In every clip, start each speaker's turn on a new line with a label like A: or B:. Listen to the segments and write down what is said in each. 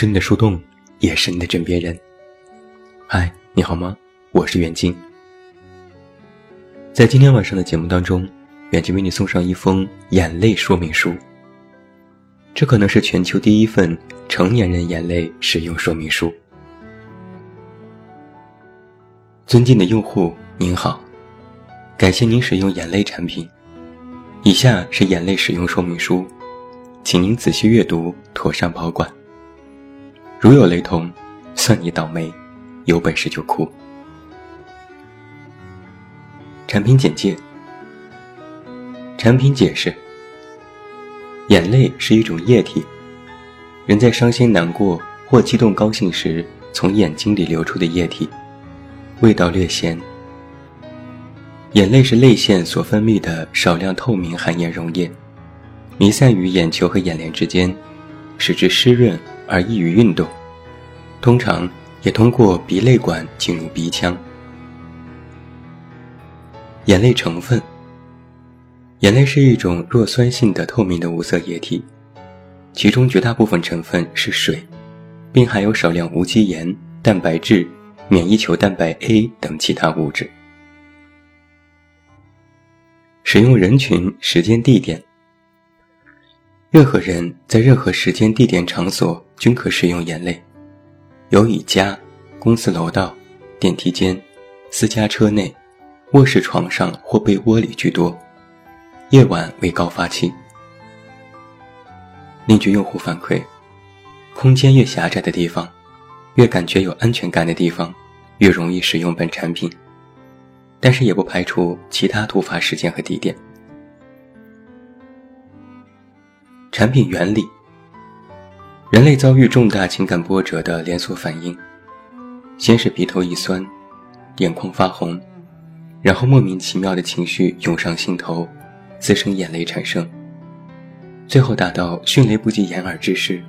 A: 是你的树洞，也是你的枕边人。嗨，你好吗？我是远近。在今天晚上的节目当中，远近为你送上一封眼泪说明书。这可能是全球第一份成年人眼泪使用说明书。尊敬的用户您好，感谢您使用眼泪产品。以下是眼泪使用说明书，请您仔细阅读，妥善保管。如有雷同，算你倒霉，有本事就哭。产品简介。产品解释：眼泪是一种液体，人在伤心难过或激动高兴时，从眼睛里流出的液体，味道略咸。眼泪是泪腺所分泌的少量透明含盐溶液，弥散于眼球和眼帘之间，使之湿润。而易于运动，通常也通过鼻泪管进入鼻腔。眼泪成分：眼泪是一种弱酸性的透明的无色液体，其中绝大部分成分是水，并含有少量无机盐、蛋白质、免疫球蛋白 A 等其他物质。使用人群、时间、地点。任何人在任何时间、地点、场所均可使用眼泪，有以家、公司楼道、电梯间、私家车内、卧室床上或被窝里居多，夜晚为高发期。另据用户反馈，空间越狭窄的地方，越感觉有安全感的地方，越容易使用本产品，但是也不排除其他突发时间和地点。产品原理：人类遭遇重大情感波折的连锁反应，先是鼻头一酸，眼眶发红，然后莫名其妙的情绪涌上心头，滋生眼泪产生，最后达到迅雷不及掩耳之势，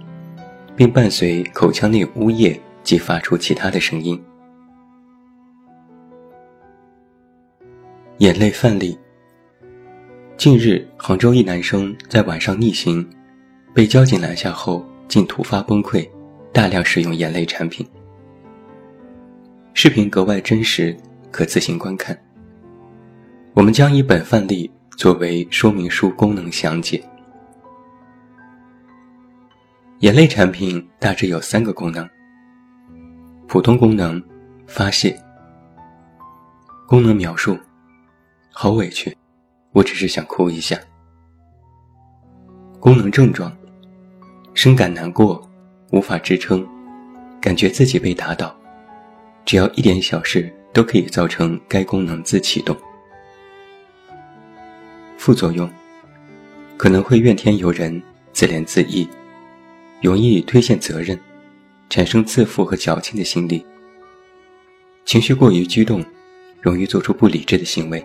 A: 并伴随口腔内呜咽及发出其他的声音。眼泪范例。近日，杭州一男生在晚上逆行，被交警拦下后，竟突发崩溃，大量使用眼泪产品。视频格外真实，可自行观看。我们将以本范例作为说明书功能详解。眼泪产品大致有三个功能：普通功能，发泄。功能描述：好委屈。我只是想哭一下。功能症状：深感难过，无法支撑，感觉自己被打倒，只要一点小事都可以造成该功能自启动。副作用：可能会怨天尤人，自怜自艾，容易推卸责任，产生自负和矫情的心理，情绪过于激动，容易做出不理智的行为。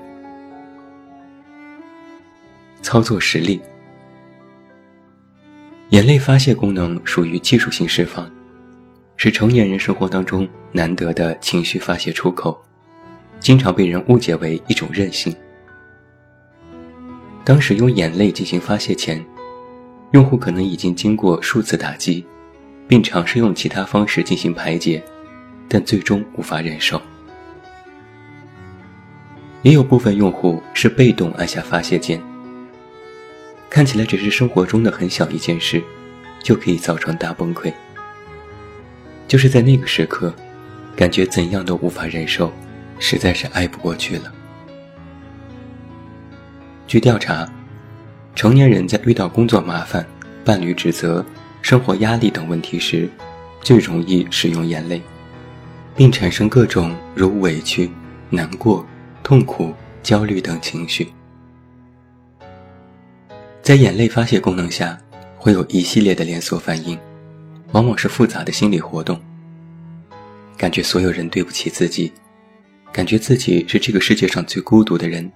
A: 操作实例：眼泪发泄功能属于技术性释放，是成年人生活当中难得的情绪发泄出口，经常被人误解为一种任性。当使用眼泪进行发泄前，用户可能已经经过数次打击，并尝试用其他方式进行排解，但最终无法忍受。也有部分用户是被动按下发泄键。看起来只是生活中的很小一件事，就可以造成大崩溃。就是在那个时刻，感觉怎样都无法忍受，实在是挨不过去了。据调查，成年人在遇到工作麻烦、伴侣指责、生活压力等问题时，最容易使用眼泪，并产生各种如委屈、难过、痛苦、焦虑等情绪。在眼泪发泄功能下，会有一系列的连锁反应，往往是复杂的心理活动。感觉所有人对不起自己，感觉自己是这个世界上最孤独的人，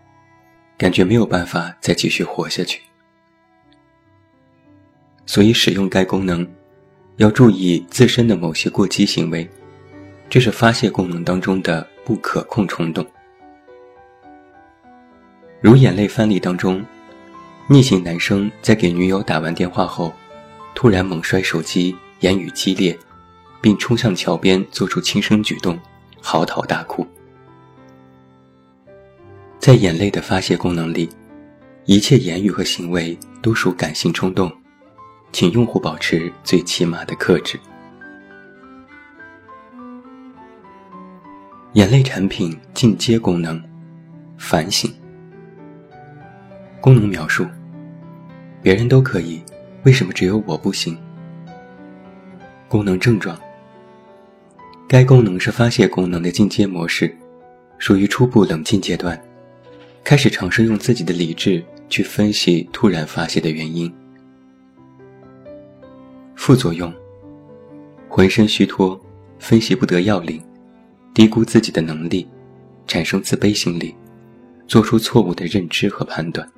A: 感觉没有办法再继续活下去。所以使用该功能，要注意自身的某些过激行为，这是发泄功能当中的不可控冲动。如眼泪范例当中。逆行男生在给女友打完电话后，突然猛摔手机，言语激烈，并冲向桥边做出轻生举动，嚎啕大哭。在眼泪的发泄功能里，一切言语和行为都属感性冲动，请用户保持最起码的克制。眼泪产品进阶功能：反省。功能描述：别人都可以，为什么只有我不行？功能症状：该功能是发泄功能的进阶模式，属于初步冷静阶段，开始尝试用自己的理智去分析突然发泄的原因。副作用：浑身虚脱，分析不得要领。低估自己的能力，产生自卑心理，做出错误的认知和判断。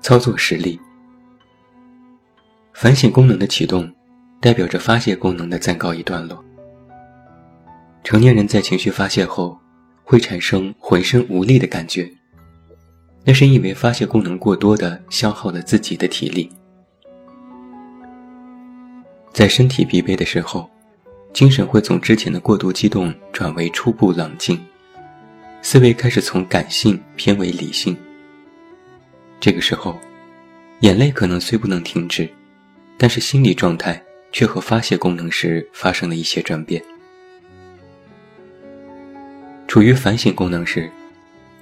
A: 操作实例：反省功能的启动，代表着发泄功能的暂告一段落。成年人在情绪发泄后，会产生浑身无力的感觉，那是因为发泄功能过多的消耗了自己的体力。在身体疲惫的时候。精神会从之前的过度激动转为初步冷静，思维开始从感性偏为理性。这个时候，眼泪可能虽不能停止，但是心理状态却和发泄功能时发生了一些转变。处于反省功能时，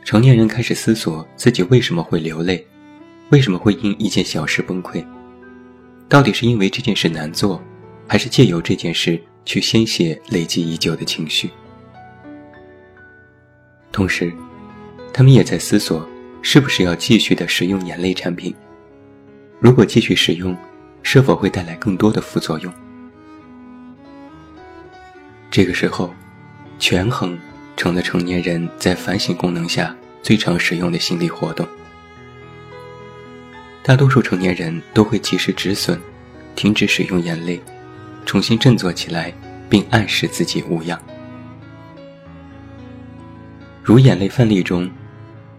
A: 成年人开始思索自己为什么会流泪，为什么会因一件小事崩溃，到底是因为这件事难做，还是借由这件事？去宣泄累积已久的情绪，同时，他们也在思索，是不是要继续的使用眼泪产品？如果继续使用，是否会带来更多的副作用？这个时候，权衡成了成年人在反省功能下最常使用的心理活动。大多数成年人都会及时止损，停止使用眼泪。重新振作起来，并暗示自己无恙。如眼泪范例中，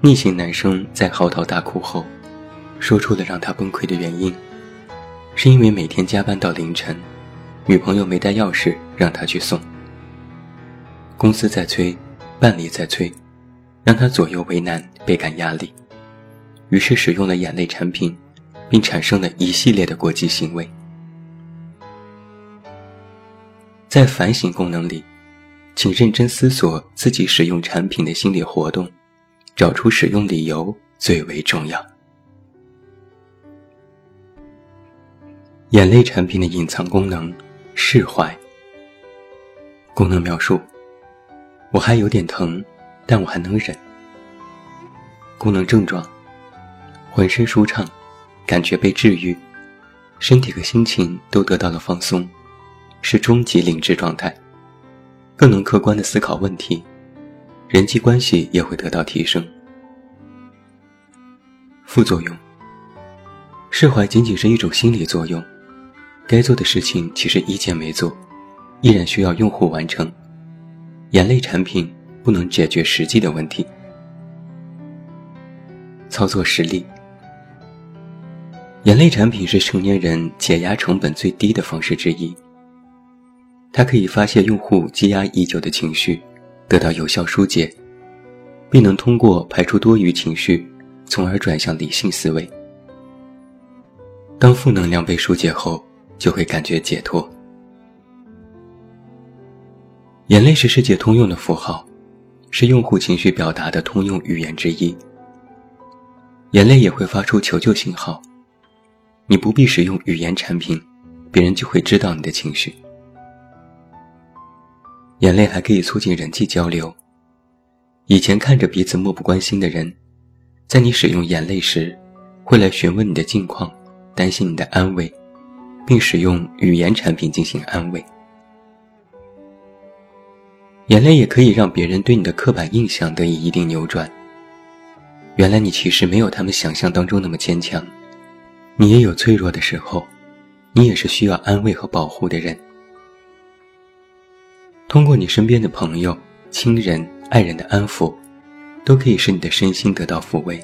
A: 逆行男生在嚎啕大哭后，说出了让他崩溃的原因，是因为每天加班到凌晨，女朋友没带钥匙让他去送。公司在催，办理在催，让他左右为难，倍感压力，于是使用了眼泪产品，并产生了一系列的过激行为。在反省功能里，请认真思索自己使用产品的心理活动，找出使用理由最为重要。眼泪产品的隐藏功能释怀。功能描述：我还有点疼，但我还能忍。功能症状：浑身舒畅，感觉被治愈，身体和心情都得到了放松。是终极理智状态，更能客观的思考问题，人际关系也会得到提升。副作用：释怀仅仅是一种心理作用，该做的事情其实一件没做，依然需要用户完成。眼泪产品不能解决实际的问题。操作实例：眼泪产品是成年人解压成本最低的方式之一。它可以发泄用户积压已久的情绪，得到有效疏解，并能通过排出多余情绪，从而转向理性思维。当负能量被疏解后，就会感觉解脱。眼泪是世界通用的符号，是用户情绪表达的通用语言之一。眼泪也会发出求救信号，你不必使用语言产品，别人就会知道你的情绪。眼泪还可以促进人际交流。以前看着彼此漠不关心的人，在你使用眼泪时，会来询问你的近况，担心你的安危，并使用语言产品进行安慰。眼泪也可以让别人对你的刻板印象得以一定扭转。原来你其实没有他们想象当中那么坚强，你也有脆弱的时候，你也是需要安慰和保护的人。通过你身边的朋友、亲人、爱人的安抚，都可以使你的身心得到抚慰，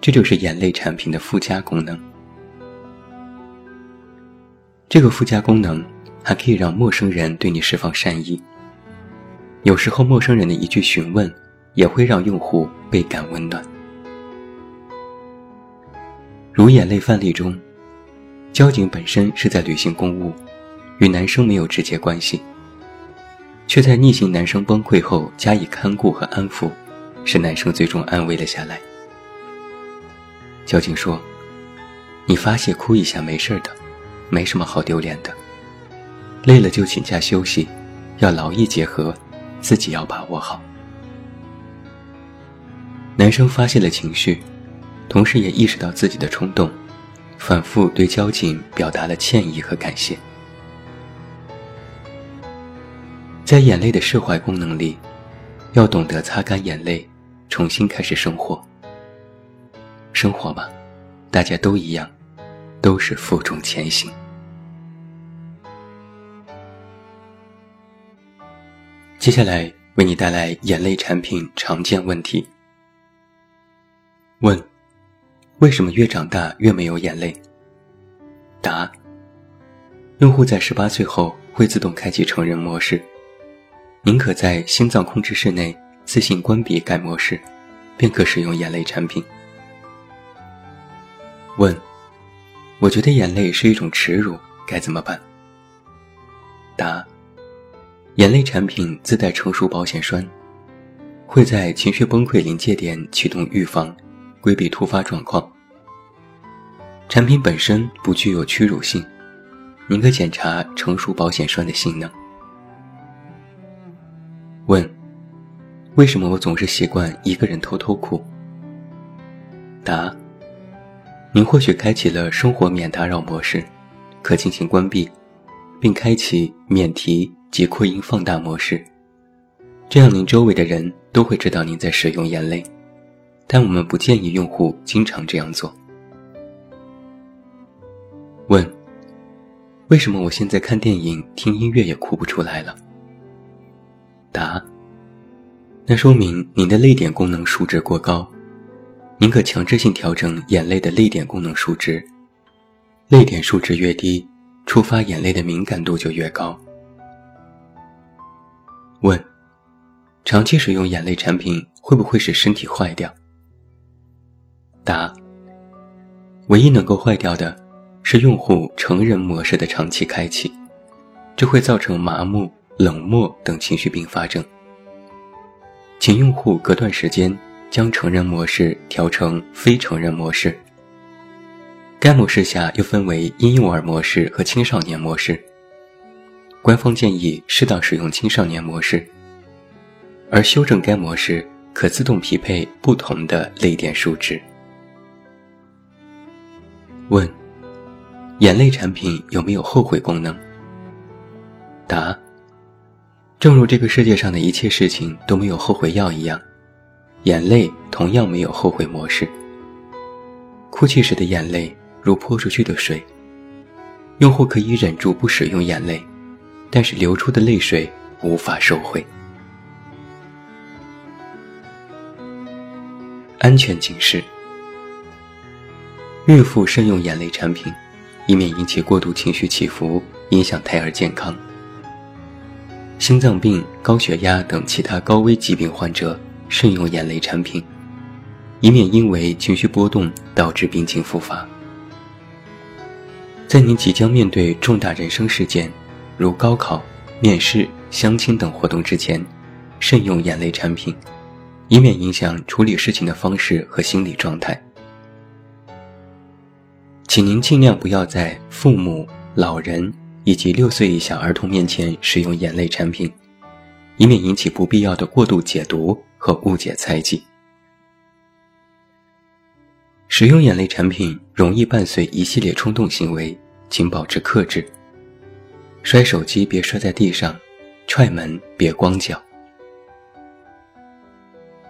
A: 这就是眼泪产品的附加功能。这个附加功能还可以让陌生人对你释放善意。有时候，陌生人的一句询问，也会让用户倍感温暖。如眼泪范例中，交警本身是在履行公务，与男生没有直接关系，却在逆行男生崩溃后加以看顾和安抚，使男生最终安慰了下来。交警说：“你发泄哭一下没事的，没什么好丢脸的。累了就请假休息，要劳逸结合，自己要把握好。”男生发泄了情绪。同时也意识到自己的冲动，反复对交警表达了歉意和感谢。在眼泪的释怀功能里，要懂得擦干眼泪，重新开始生活。生活吧，大家都一样，都是负重前行。接下来为你带来眼泪产品常见问题。问。为什么越长大越没有眼泪？答：用户在十八岁后会自动开启成人模式，您可在心脏控制室内自行关闭该模式，便可使用眼泪产品。问：我觉得眼泪是一种耻辱，该怎么办？答：眼泪产品自带成熟保险栓，会在情绪崩溃临界点启动预防，规避突发状况。产品本身不具有屈辱性，您可检查成熟保险栓的性能。问：为什么我总是习惯一个人偷偷哭？答：您或许开启了生活免打扰模式，可进行关闭，并开启免提及扩音放大模式，这样您周围的人都会知道您在使用眼泪，但我们不建议用户经常这样做。问：为什么我现在看电影、听音乐也哭不出来了？答：那说明您的泪点功能数值过高，您可强制性调整眼泪的泪点功能数值。泪点数值越低，触发眼泪的敏感度就越高。问：长期使用眼泪产品会不会使身体坏掉？答：唯一能够坏掉的。是用户成人模式的长期开启，这会造成麻木、冷漠等情绪并发症。请用户隔段时间将成人模式调成非成人模式。该模式下又分为婴幼儿模式和青少年模式。官方建议适当使用青少年模式，而修正该模式可自动匹配不同的泪点数值。问。眼泪产品有没有后悔功能？答：正如这个世界上的一切事情都没有后悔药一样，眼泪同样没有后悔模式。哭泣时的眼泪如泼出去的水，用户可以忍住不使用眼泪，但是流出的泪水无法收回。安全警示：孕妇慎用眼泪产品。以免引起过度情绪起伏，影响胎儿健康。心脏病、高血压等其他高危疾病患者慎用眼泪产品，以免因为情绪波动导致病情复发。在您即将面对重大人生事件，如高考、面试、相亲等活动之前，慎用眼泪产品，以免影响处理事情的方式和心理状态。请您尽量不要在父母、老人以及六岁以下儿童面前使用眼泪产品，以免引起不必要的过度解读和误解猜忌。使用眼泪产品容易伴随一系列冲动行为，请保持克制。摔手机别摔在地上，踹门别光脚。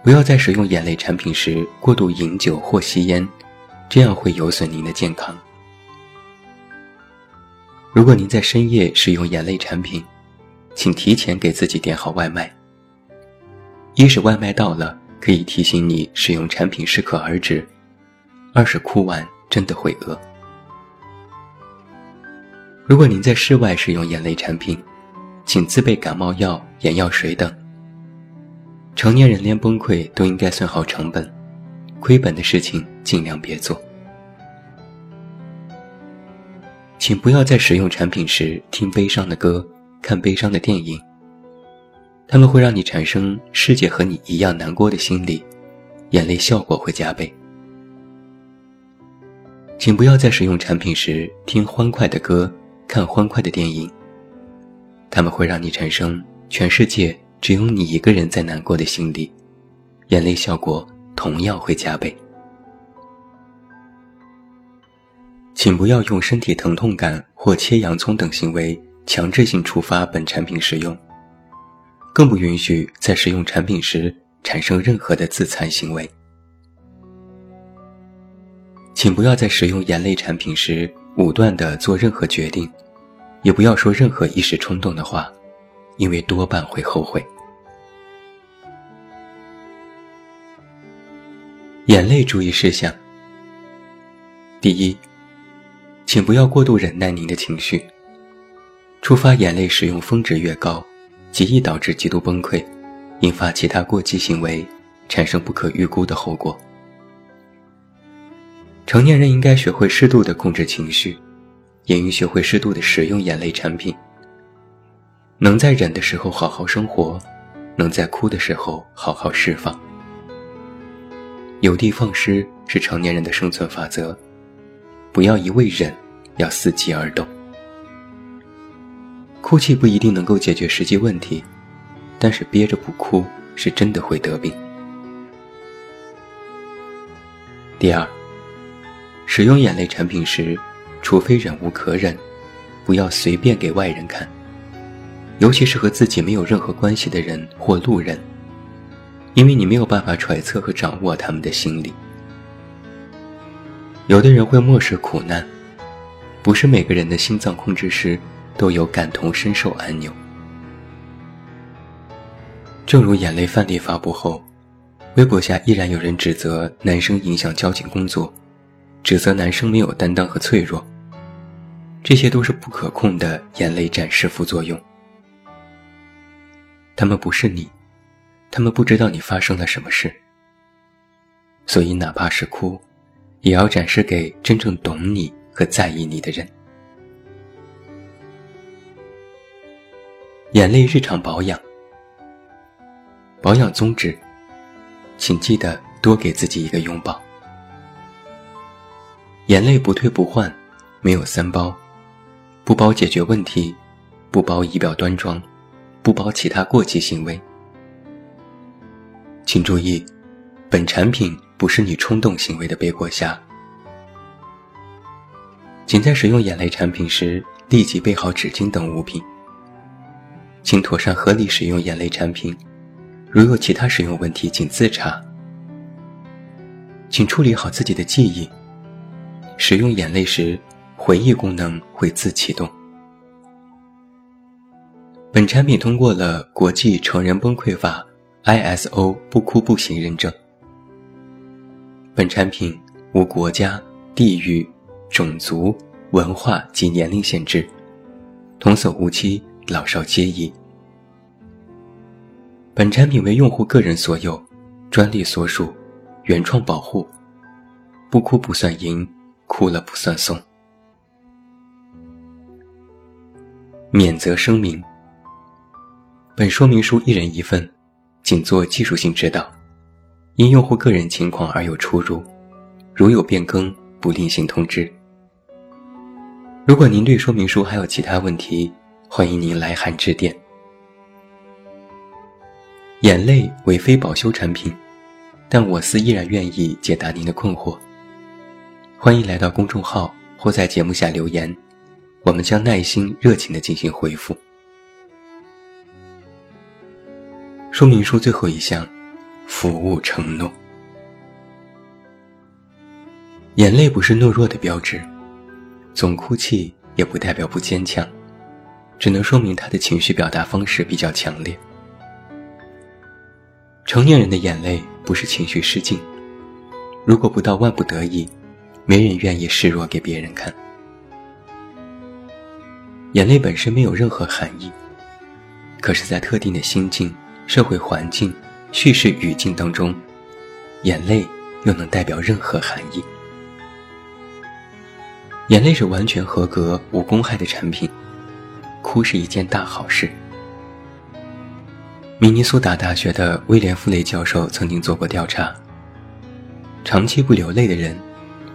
A: 不要在使用眼泪产品时过度饮酒或吸烟。这样会有损您的健康。如果您在深夜使用眼泪产品，请提前给自己点好外卖。一是外卖到了可以提醒你使用产品适可而止；二是哭完真的会饿。如果您在室外使用眼泪产品，请自备感冒药、眼药水等。成年人连崩溃都应该算好成本，亏本的事情尽量别做。请不要在使用产品时听悲伤的歌、看悲伤的电影，他们会让你产生世界和你一样难过的心理，眼泪效果会加倍。请不要在使用产品时听欢快的歌、看欢快的电影，他们会让你产生全世界只有你一个人在难过的心理，眼泪效果同样会加倍。请不要用身体疼痛感或切洋葱等行为强制性触发本产品使用，更不允许在使用产品时产生任何的自残行为。请不要在使用眼泪产品时武断地做任何决定，也不要说任何一时冲动的话，因为多半会后悔。眼泪注意事项：第一。请不要过度忍耐您的情绪。触发眼泪使用峰值越高，极易导致极度崩溃，引发其他过激行为，产生不可预估的后果。成年人应该学会适度的控制情绪，也应学会适度的使用眼泪产品。能在忍的时候好好生活，能在哭的时候好好释放。有的放矢是成年人的生存法则。不要一味忍，要伺机而动。哭泣不一定能够解决实际问题，但是憋着不哭是真的会得病。第二，使用眼泪产品时，除非忍无可忍，不要随便给外人看，尤其是和自己没有任何关系的人或路人，因为你没有办法揣测和掌握他们的心理。有的人会漠视苦难，不是每个人的心脏控制师都有感同身受按钮。正如眼泪范例发布后，微博下依然有人指责男生影响交警工作，指责男生没有担当和脆弱。这些都是不可控的眼泪展示副作用。他们不是你，他们不知道你发生了什么事，所以哪怕是哭。也要展示给真正懂你和在意你的人。眼泪日常保养，保养宗旨，请记得多给自己一个拥抱。眼泪不退不换，没有三包，不包解决问题，不包仪表端庄，不包其他过激行为。请注意，本产品。不是你冲动行为的背锅侠。请在使用眼泪产品时立即备好纸巾等物品。请妥善合理使用眼泪产品，如有其他使用问题，请自查。请处理好自己的记忆。使用眼泪时，回忆功能会自启动。本产品通过了国际成人崩溃法 ISO 不哭不行认证。本产品无国家、地域、种族、文化及年龄限制，童叟无欺，老少皆宜。本产品为用户个人所有，专利所属，原创保护，不哭不算赢，哭了不算送。免责声明：本说明书一人一份，仅做技术性指导。因用户个人情况而有出入，如有变更，不另行通知。如果您对说明书还有其他问题，欢迎您来函致电。眼泪为非保修产品，但我司依然愿意解答您的困惑。欢迎来到公众号或在节目下留言，我们将耐心热情的进行回复。说明书最后一项。服务承诺，眼泪不是懦弱的标志，总哭泣也不代表不坚强，只能说明他的情绪表达方式比较强烈。成年人的眼泪不是情绪失禁，如果不到万不得已，没人愿意示弱给别人看。眼泪本身没有任何含义，可是，在特定的心境、社会环境、叙事语境当中，眼泪又能代表任何含义。眼泪是完全合格、无公害的产品，哭是一件大好事。明尼苏达大学的威廉·弗雷教授曾经做过调查，长期不流泪的人，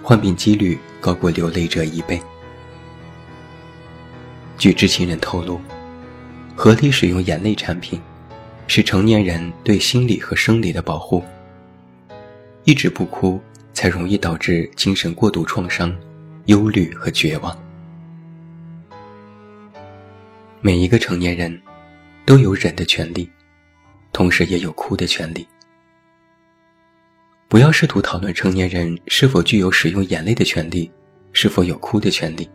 A: 患病几率高过流泪者一倍。据知情人透露，合理使用眼泪产品，是成年人对心理和生理的保护。一直不哭，才容易导致精神过度创伤。忧虑和绝望。每一个成年人，都有忍的权利，同时也有哭的权利。不要试图讨论成年人是否具有使用眼泪的权利，是否有哭的权利。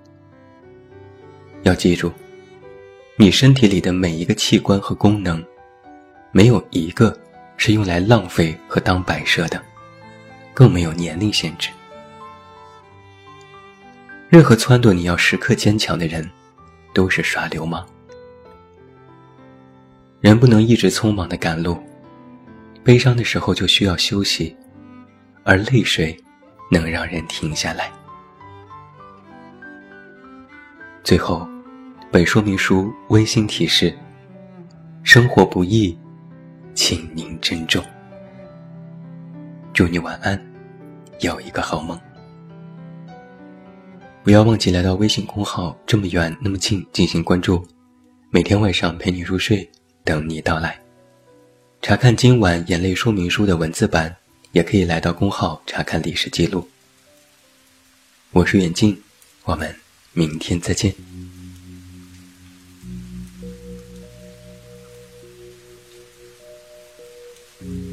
A: 要记住，你身体里的每一个器官和功能，没有一个是用来浪费和当摆设的，更没有年龄限制。任何撺掇你要时刻坚强的人，都是耍流氓。人不能一直匆忙的赶路，悲伤的时候就需要休息，而泪水能让人停下来。最后，本说明书温馨提示：生活不易，请您珍重。祝你晚安，有一个好梦。不要忘记来到微信公号“这么远那么近”进行关注，每天晚上陪你入睡，等你到来。查看今晚眼泪说明书的文字版，也可以来到公号查看历史记录。我是远近，我们明天再见。Mm-hmm.